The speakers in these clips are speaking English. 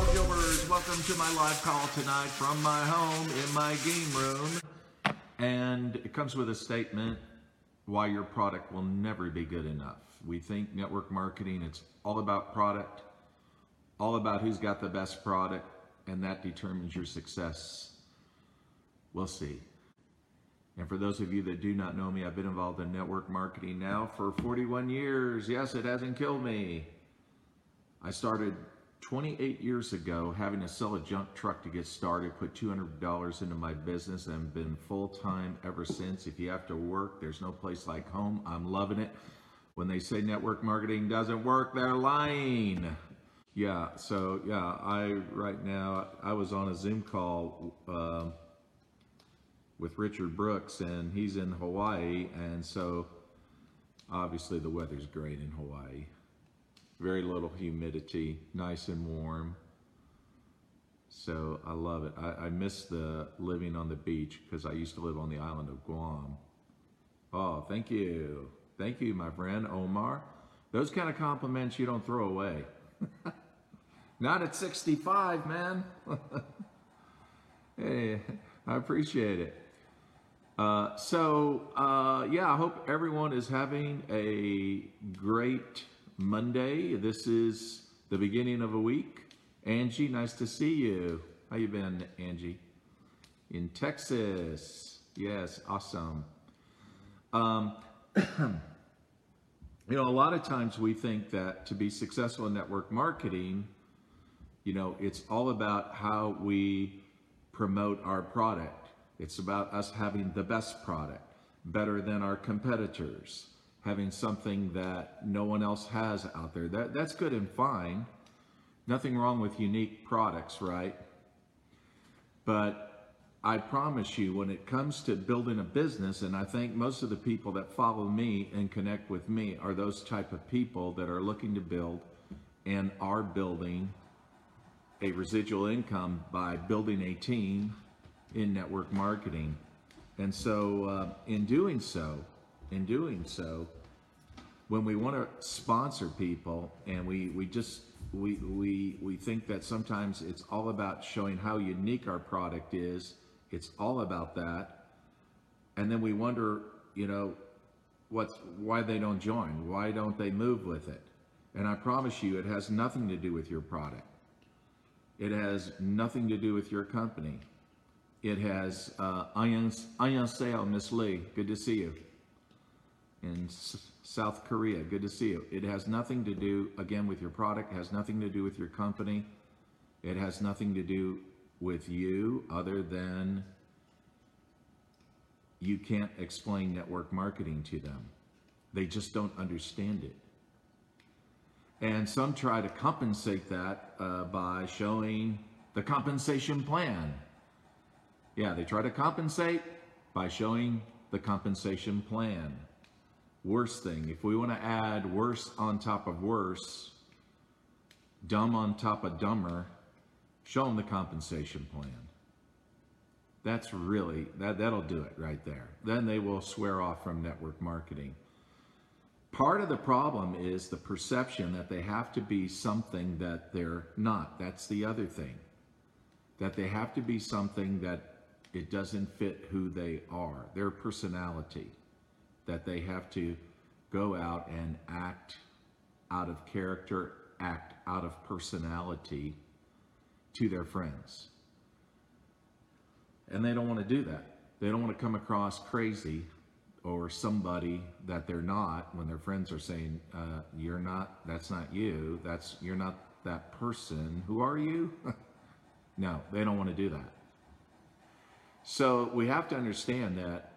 Hello, Gilbers. Welcome to my live call tonight from my home in my game room. And it comes with a statement why your product will never be good enough. We think network marketing, it's all about product, all about who's got the best product, and that determines your success. We'll see. And for those of you that do not know me, I've been involved in network marketing now for 41 years. Yes, it hasn't killed me. I started 28 years ago having to sell a junk truck to get started, put $200 into my business, and been full time ever since. If you have to work, there's no place like home. I'm loving it. When they say network marketing doesn't work, they're lying. Yeah, so yeah, I right now I was on a Zoom call. Uh, with Richard Brooks, and he's in Hawaii, and so obviously the weather's great in Hawaii. Very little humidity, nice and warm. So I love it. I, I miss the living on the beach because I used to live on the island of Guam. Oh, thank you. Thank you, my friend Omar. Those kind of compliments you don't throw away. Not at 65, man. hey, I appreciate it. Uh, so, uh, yeah, I hope everyone is having a great Monday. This is the beginning of a week. Angie, nice to see you. How you been, Angie? In Texas. Yes, awesome. Um, you know, a lot of times we think that to be successful in network marketing, you know, it's all about how we promote our product it's about us having the best product, better than our competitors, having something that no one else has out there. That, that's good and fine. Nothing wrong with unique products, right? But I promise you, when it comes to building a business, and I think most of the people that follow me and connect with me are those type of people that are looking to build and are building a residual income by building a team in network marketing. And so, uh, in doing so, in doing so, when we want to sponsor people and we, we just we, we we think that sometimes it's all about showing how unique our product is it's all about that and then we wonder you know what's why they don't join why don't they move with it and i promise you it has nothing to do with your product it has nothing to do with your company it has uh, Sale, Miss Lee. Good to see you. In S- South Korea, good to see you. It has nothing to do, again, with your product, has nothing to do with your company. It has nothing to do with you other than you can't explain network marketing to them. They just don't understand it. And some try to compensate that uh, by showing the compensation plan yeah, they try to compensate by showing the compensation plan. Worst thing, if we want to add worse on top of worse, dumb on top of dumber, show them the compensation plan. That's really, that, that'll do it right there. Then they will swear off from network marketing. Part of the problem is the perception that they have to be something that they're not. That's the other thing. That they have to be something that it doesn't fit who they are, their personality, that they have to go out and act out of character, act out of personality to their friends. And they don't want to do that. They don't want to come across crazy or somebody that they're not when their friends are saying, uh, "You're not. That's not you. That's you're not that person. Who are you?" no, they don't want to do that. So we have to understand that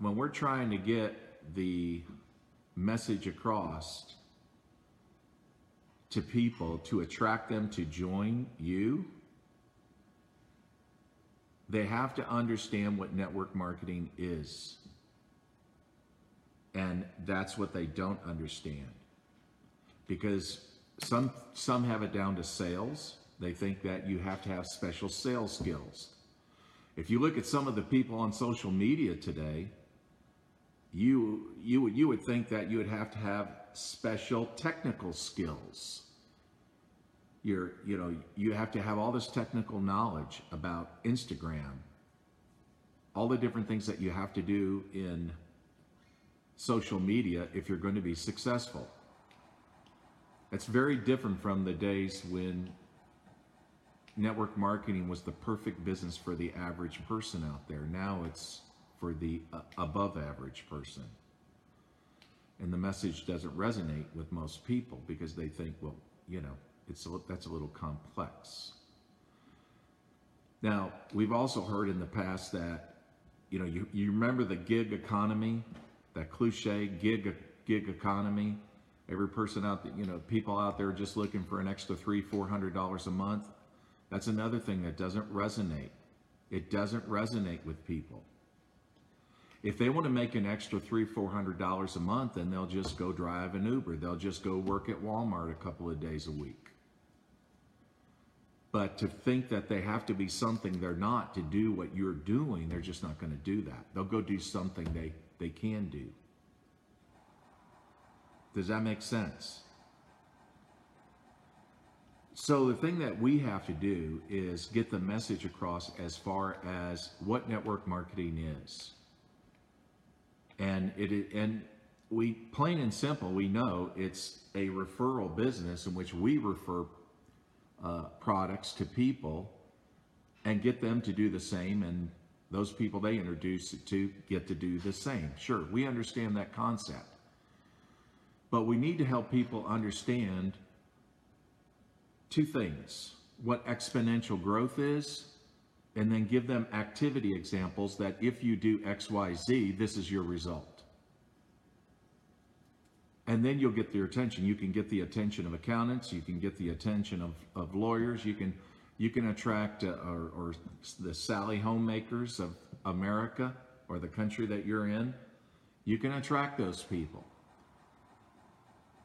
when we're trying to get the message across to people to attract them to join you, they have to understand what network marketing is. And that's what they don't understand. Because some some have it down to sales. They think that you have to have special sales skills. If you look at some of the people on social media today, you you would you would think that you would have to have special technical skills. you're, you know, you have to have all this technical knowledge about Instagram, all the different things that you have to do in social media if you're going to be successful. It's very different from the days when network marketing was the perfect business for the average person out there. Now it's for the uh, above average person. And the message doesn't resonate with most people because they think, well, you know, it's a, that's a little complex. Now, we've also heard in the past that, you know, you, you remember the gig economy, that cliche gig gig economy. Every person out there, you know, people out there just looking for an extra three, four hundred dollars a month. That's another thing that doesn't resonate. It doesn't resonate with people. If they want to make an extra three, four hundred dollars a month, then they'll just go drive an Uber. They'll just go work at Walmart a couple of days a week. But to think that they have to be something they're not to do what you're doing, they're just not going to do that. They'll go do something they, they can do. Does that make sense? So the thing that we have to do is get the message across as far as what network marketing is. And it and we plain and simple we know it's a referral business in which we refer uh, products to people and get them to do the same and those people they introduce it to get to do the same. Sure, we understand that concept. But we need to help people understand two things what exponential growth is, and then give them activity examples that if you do XYZ, this is your result. And then you'll get their attention. You can get the attention of accountants, you can get the attention of, of lawyers, you can you can attract uh, or, or the Sally homemakers of America or the country that you're in. You can attract those people,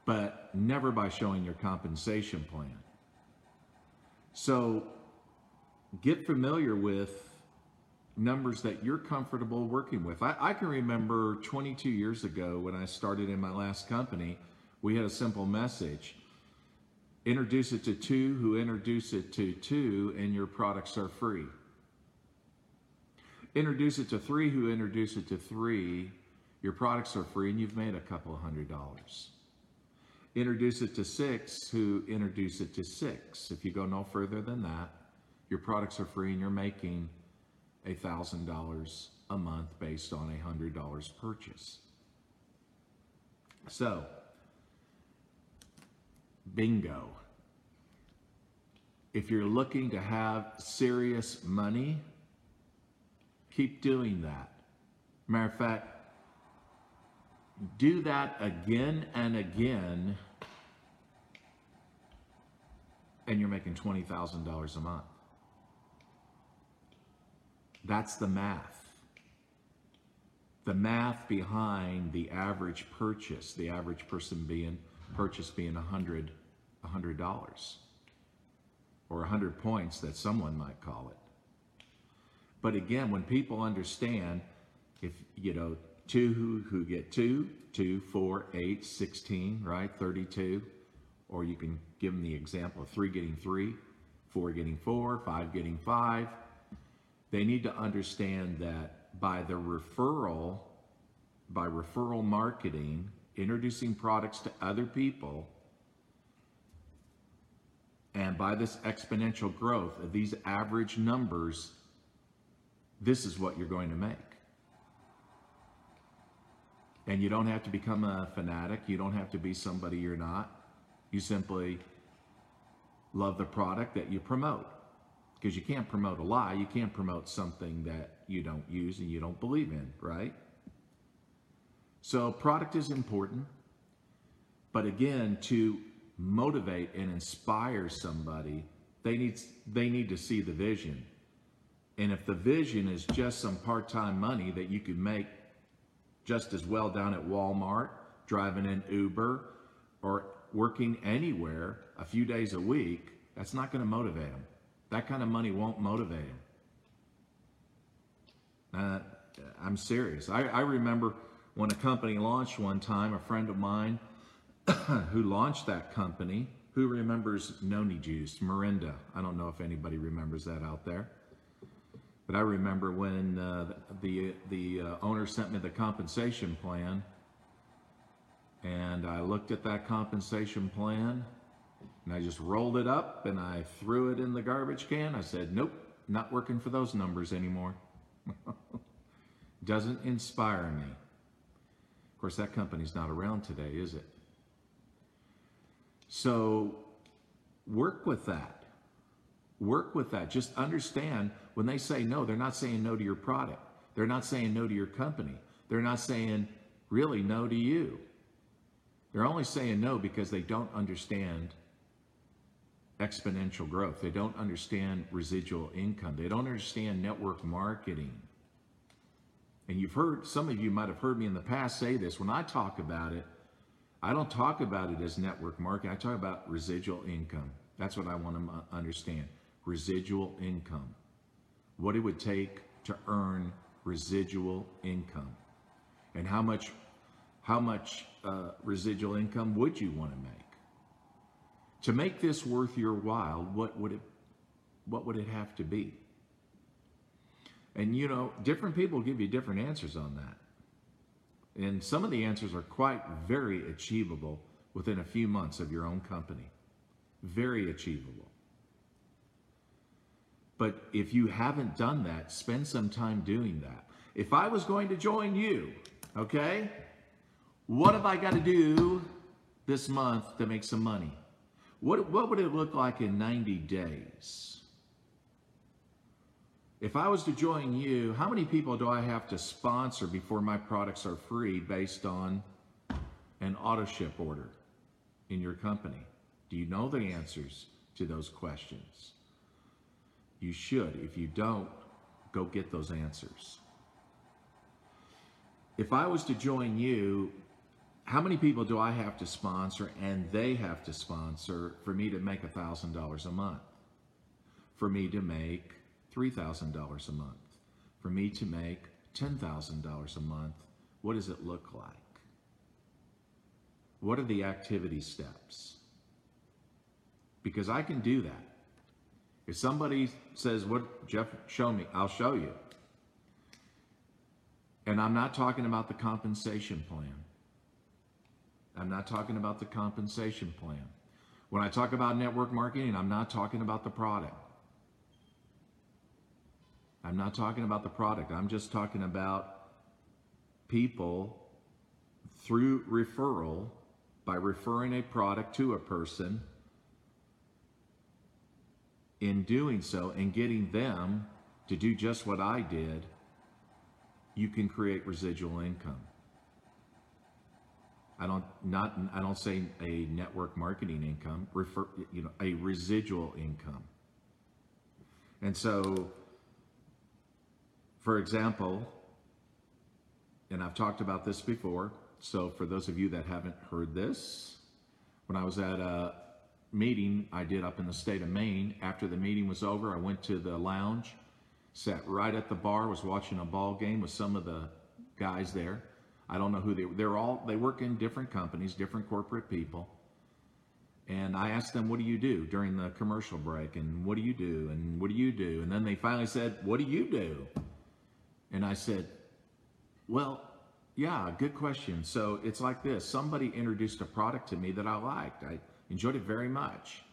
but never by showing your compensation plan. So get familiar with numbers that you're comfortable working with. I, I, can remember 22 years ago when I started in my last company, we had a simple message introduce it to two who introduce it to two, and your products are free. Introduce it to three who introduce it to three, your products are free, and you've made a couple hundred dollars. Introduce it to six who introduce it to six. If you go no further than that, your products are free and you're making a thousand dollars a month based on a hundred dollars purchase. So bingo. If you're looking to have serious money, keep doing that. Matter of fact, do that again and again, and you're making $20,000 a month. That's the math. The math behind the average purchase, the average person being purchase being a hundred a hundred dollars or a hundred points that someone might call it. But again, when people understand if you know two who, who get two, two, four, eight, 16, right? 32. Or you can give them the example of three getting three, four getting four, five getting five. They need to understand that by the referral, by referral marketing, introducing products to other people, and by this exponential growth of these average numbers, this is what you're going to make. And you don't have to become a fanatic. You don't have to be somebody you're not. You simply love the product that you promote. Because you can't promote a lie. You can't promote something that you don't use and you don't believe in, right? So product is important, but again, to motivate and inspire somebody, they need they need to see the vision. And if the vision is just some part-time money that you could make just as well down at Walmart, driving an Uber, or working anywhere a few days a week, that's not going to motivate them. That kind of money won't motivate them. Uh, I'm serious. I, I remember when a company launched one time, a friend of mine who launched that company, Who remembers Noni Juice, Morinda? I don't know if anybody remembers that out there. But I remember when uh, the the uh, owner sent me the compensation plan, and I looked at that compensation plan, and I just rolled it up and I threw it in the garbage can. I said, "Nope, not working for those numbers anymore." Doesn't inspire me. Of course, that company's not around today, is it? So work with that. Work with that. Just understand when they say no, they're not saying no to your product. They're not saying no to your company. They're not saying really no to you. They're only saying no because they don't understand exponential growth. They don't understand residual income. They don't understand network marketing. And you've heard, some of you might have heard me in the past say this. When I talk about it, I don't talk about it as network marketing. I talk about residual income. That's what I want to understand. Residual income. What it would take to earn residual income. And how much how much uh, residual income would you want to make? To make this worth your while, what would it what would it have to be? And you know, different people give you different answers on that. And some of the answers are quite very achievable within a few months of your own company. Very achievable. But if you haven't done that, spend some time doing that. If I was going to join you, okay, what have I got to do this month to make some money? What, what would it look like in 90 days? If I was to join you, how many people do I have to sponsor before my products are free based on an auto ship order in your company? Do you know the answers to those questions? You should. If you don't, go get those answers. If I was to join you, how many people do I have to sponsor and they have to sponsor for me to make $1,000 a month? For me to make $3,000 a month. For me to make $10,000 a month, what does it look like? What are the activity steps? Because I can do that. If somebody says, What, Jeff, show me, I'll show you. And I'm not talking about the compensation plan. I'm not talking about the compensation plan. When I talk about network marketing, I'm not talking about the product. I'm not talking about the product. I'm just talking about people through referral by referring a product to a person. In doing so and getting them to do just what I did, you can create residual income. I don't not I don't say a network marketing income, refer you know, a residual income. And so for example, and I've talked about this before, so for those of you that haven't heard this, when I was at a meeting I did up in the state of Maine, after the meeting was over, I went to the lounge, sat right at the bar, was watching a ball game with some of the guys there. I don't know who they they're all they work in different companies, different corporate people. And I asked them, "What do you do during the commercial break?" And what do you do? And what do you do? And then they finally said, "What do you do?" And I said, Well, yeah, good question. So it's like this somebody introduced a product to me that I liked. I enjoyed it very much.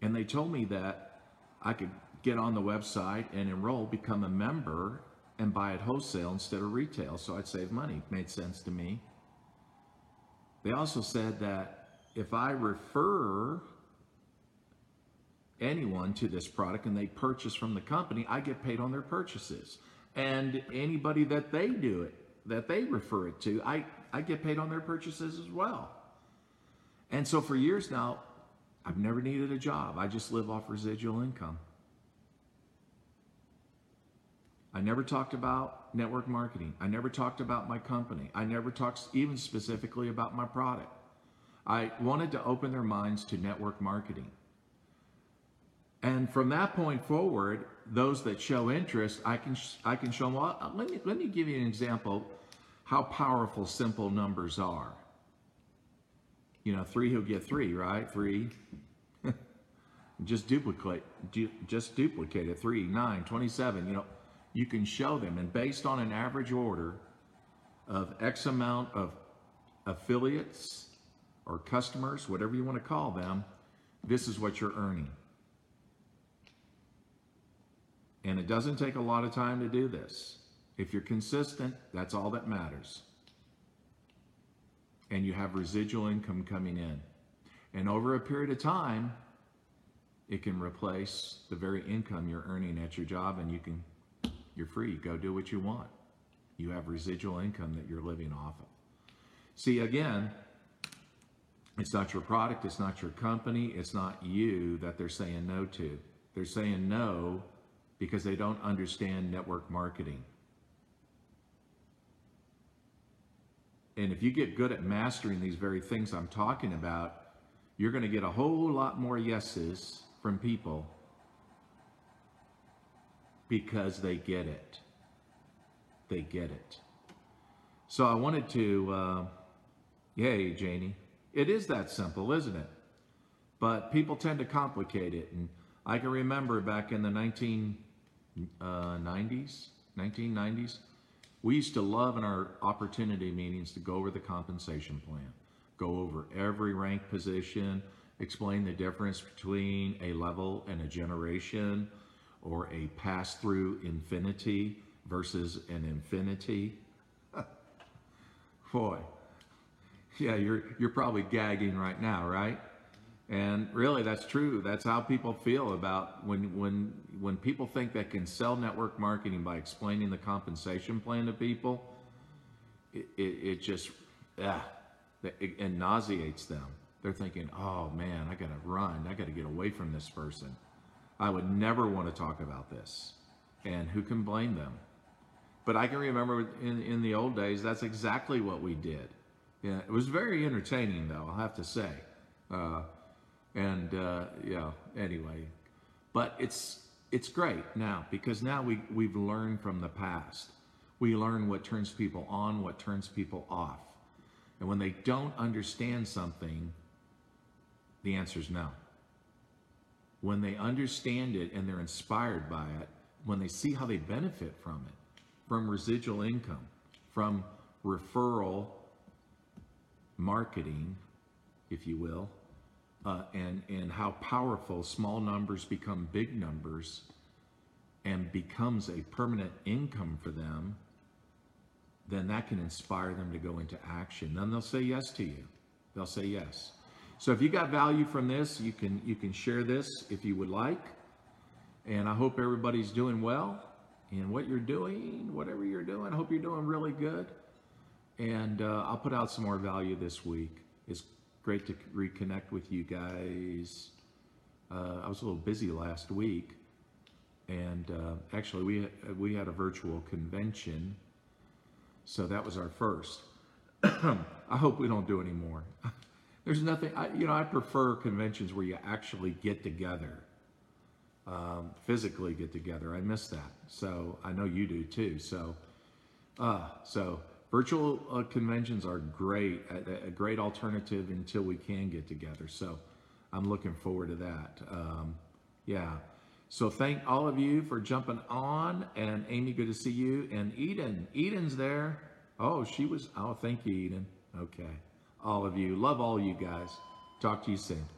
And they told me that I could get on the website and enroll, become a member, and buy it wholesale instead of retail. So I'd save money. Made sense to me. They also said that if I refer anyone to this product and they purchase from the company, I get paid on their purchases and anybody that they do it, that they refer it to, I, I get paid on their purchases as well. And so for years now, I've never needed a job. I just live off residual income. I never talked about network marketing. I never talked about my company. I never talked even specifically about my product. I wanted to open their minds to network marketing. And from that point forward, those that show interest, I can I can show them. Well, uh, let me let me give you an example how powerful simple numbers are. You know, three, he'll get three, right? Three. just duplicate, du- just duplicate it. Three, nine, 27. You know, you can show them, and based on an average order of X amount of affiliates or customers, whatever you want to call them, this is what you're earning. And it doesn't take a lot of time to do this. If you're consistent, that's all that matters. And you have residual income coming in. And over a period of time, it can replace the very income you're earning at your job and you can you're free. Go do what you want. You have residual income that you're living off of. See again, it's not your product, it's not your company, it's not you that they're saying no to. They're saying no because they don't understand network marketing. And if you get good at mastering these very things I'm talking about, you're going to get a whole lot more yeses from people because they get it. They get it. So I wanted to, uh, yay, Janie. It is that simple, isn't it? But people tend to complicate it. And I can remember back in the 1990s, uh, 1990s, we used to love in our opportunity meetings to go over the compensation plan, go over every rank position, explain the difference between a level and a generation or a pass through infinity versus an infinity. Boy, yeah, you're, you're probably gagging right now, right? And really, that's true. That's how people feel about when when when people think they can sell network marketing by explaining the compensation plan to people. It, it, it just, yeah, it, it nauseates them. They're thinking, "Oh man, I got to run. I got to get away from this person. I would never want to talk about this." And who can blame them? But I can remember in in the old days, that's exactly what we did. Yeah, it was very entertaining, though. I'll have to say. Uh, and uh, yeah anyway but it's it's great now because now we we've learned from the past we learn what turns people on what turns people off and when they don't understand something the answer is no when they understand it and they're inspired by it when they see how they benefit from it from residual income from referral marketing if you will uh, and and how powerful small numbers become big numbers and becomes a permanent income for them then that can inspire them to go into action. Then they'll say yes to you. They'll say yes so if you got value from this you can you can share this if you would like and i hope everybody's doing well in what you're doing whatever you're doing i hope you're doing really good and uh, i'll put out some more value this week it's great to reconnect with you guys. Uh, I was a little busy last week, and uh, actually we we had a virtual convention, so that was our first. I hope we don't do any more. There's nothing, I, you know. I prefer conventions where you actually get together, um, physically get together. I miss that. So I know you do too. So, uh, so virtual uh, conventions are great, a, a, great alternative until we can get together. So I'm looking forward to that. Um, yeah. So thank all of you for jumping on. And Amy, good to see you. And Eden, Eden's there. Oh, she was. Oh, thank you, Eden. Okay. All of you. Love all you guys. Talk to you soon.